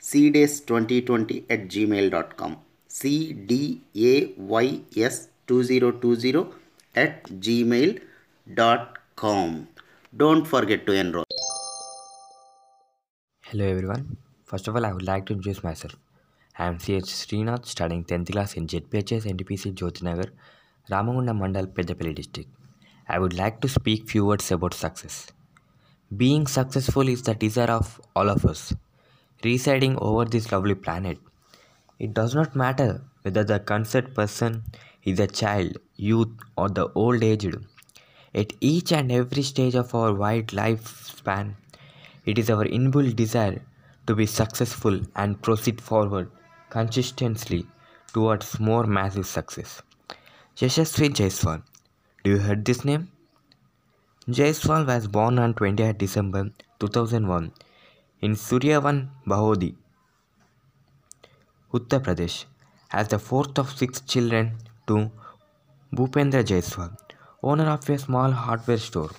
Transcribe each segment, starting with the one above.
cdays2020 at gmail.com cdays2020 at gmail.com don't forget to enroll Hello everyone. First of all, I would like to introduce myself. I am CH Srinath, studying 10th class in ZPHS NTPC Jyothinagar, Ramagundam Mandal, Peddapalli district. I would like to speak few words about success. Being successful is the desire of all of us, residing over this lovely planet. It does not matter whether the concerned person is a child, youth, or the old aged. At each and every stage of our wide lifespan, it is our inbuilt desire to be successful and proceed forward consistently towards more massive success. Yashasvi Jaiswal. Do you heard this name? Jaiswal was born on 20th December 2001 in Suriyawan, Bhadohi, Uttar Pradesh, as the fourth of six children to Bhupendra Jaiswal, owner of a small hardware store,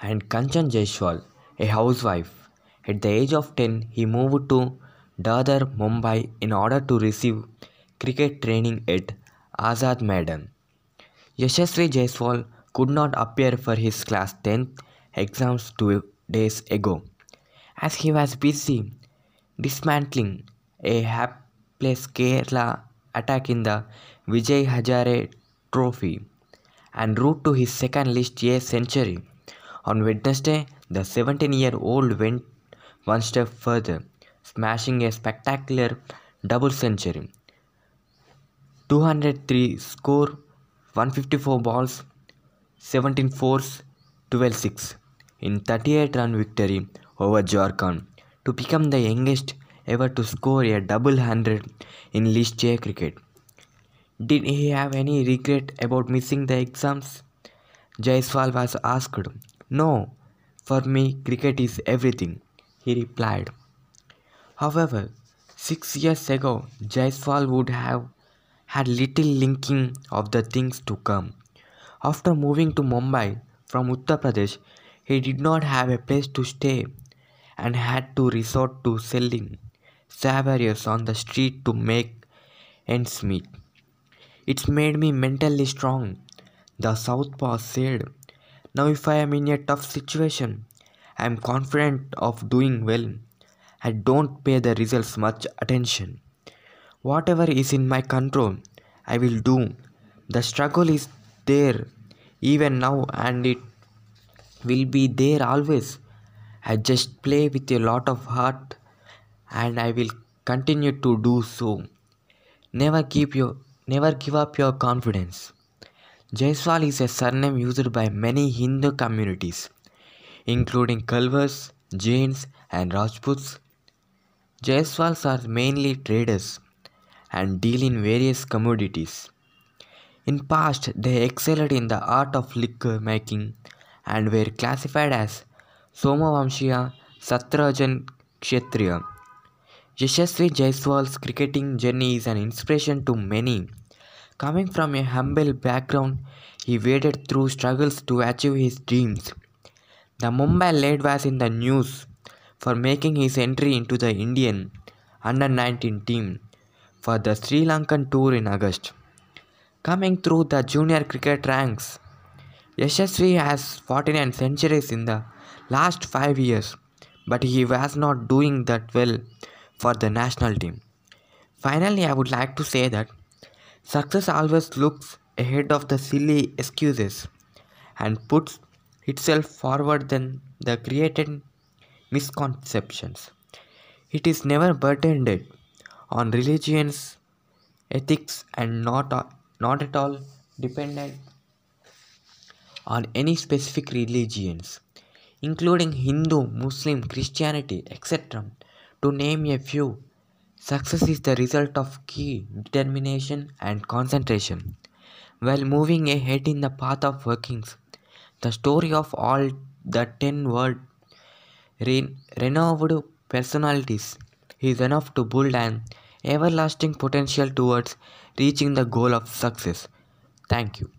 and Kanchan Jaiswal, a housewife. At the age of 10, he moved to Dadar, Mumbai in order to receive cricket training at Azad Maidan. Yashasvi Jaiswal could not appear for his class 10th exams two days ago as he was busy dismantling a hapless Kerala attack in the Vijay Hazare Trophy and route to his second list A century. On Wednesday, the 17 year old went one step further, smashing a spectacular double century. 203 score, 154 balls, 17 fours, 12 6 in 38 run victory over Jharkhand to become the youngest ever to score a double hundred in List A cricket. Did he have any regret about missing the exams? Jaiswal was asked. No, for me, cricket is everything, he replied. However, six years ago, Jaiswal would have had little linking of the things to come. After moving to Mumbai from Uttar Pradesh, he did not have a place to stay and had to resort to selling savours on the street to make ends meet. It's made me mentally strong, the Southpaw said. Now, if I am in a tough situation, I am confident of doing well. I don't pay the results much attention. Whatever is in my control, I will do. The struggle is there even now and it will be there always. I just play with a lot of heart and I will continue to do so. Never keep your never give up your confidence. Jaiswal is a surname used by many Hindu communities, including Kalwars, Jains, and Rajputs. Jaiswals are mainly traders and deal in various commodities. In past, they excelled in the art of liquor making and were classified as Somavamshiya Satrajan Kshatriya. Yashasvi Jaiswal's cricketing journey is an inspiration to many. Coming from a humble background, he waded through struggles to achieve his dreams. The Mumbai lad was in the news for making his entry into the Indian under 19 team for the Sri Lankan tour in August. Coming through the junior cricket ranks, Yashasvi has 49 centuries in the last 5 years, but he was not doing that well for the national team. Finally, I would like to say that success always looks ahead of the silly excuses and puts itself forward than the created misconceptions. It is never burdened on religions, ethics, and not, not at all dependent on any specific religions, including Hindu, Muslim, Christianity, etc., To name a few, success is the result of key determination and concentration. While moving ahead in the path of workings, the story of all the ten world re- renowned personalities is enough to build an everlasting potential towards reaching the goal of success. Thank you.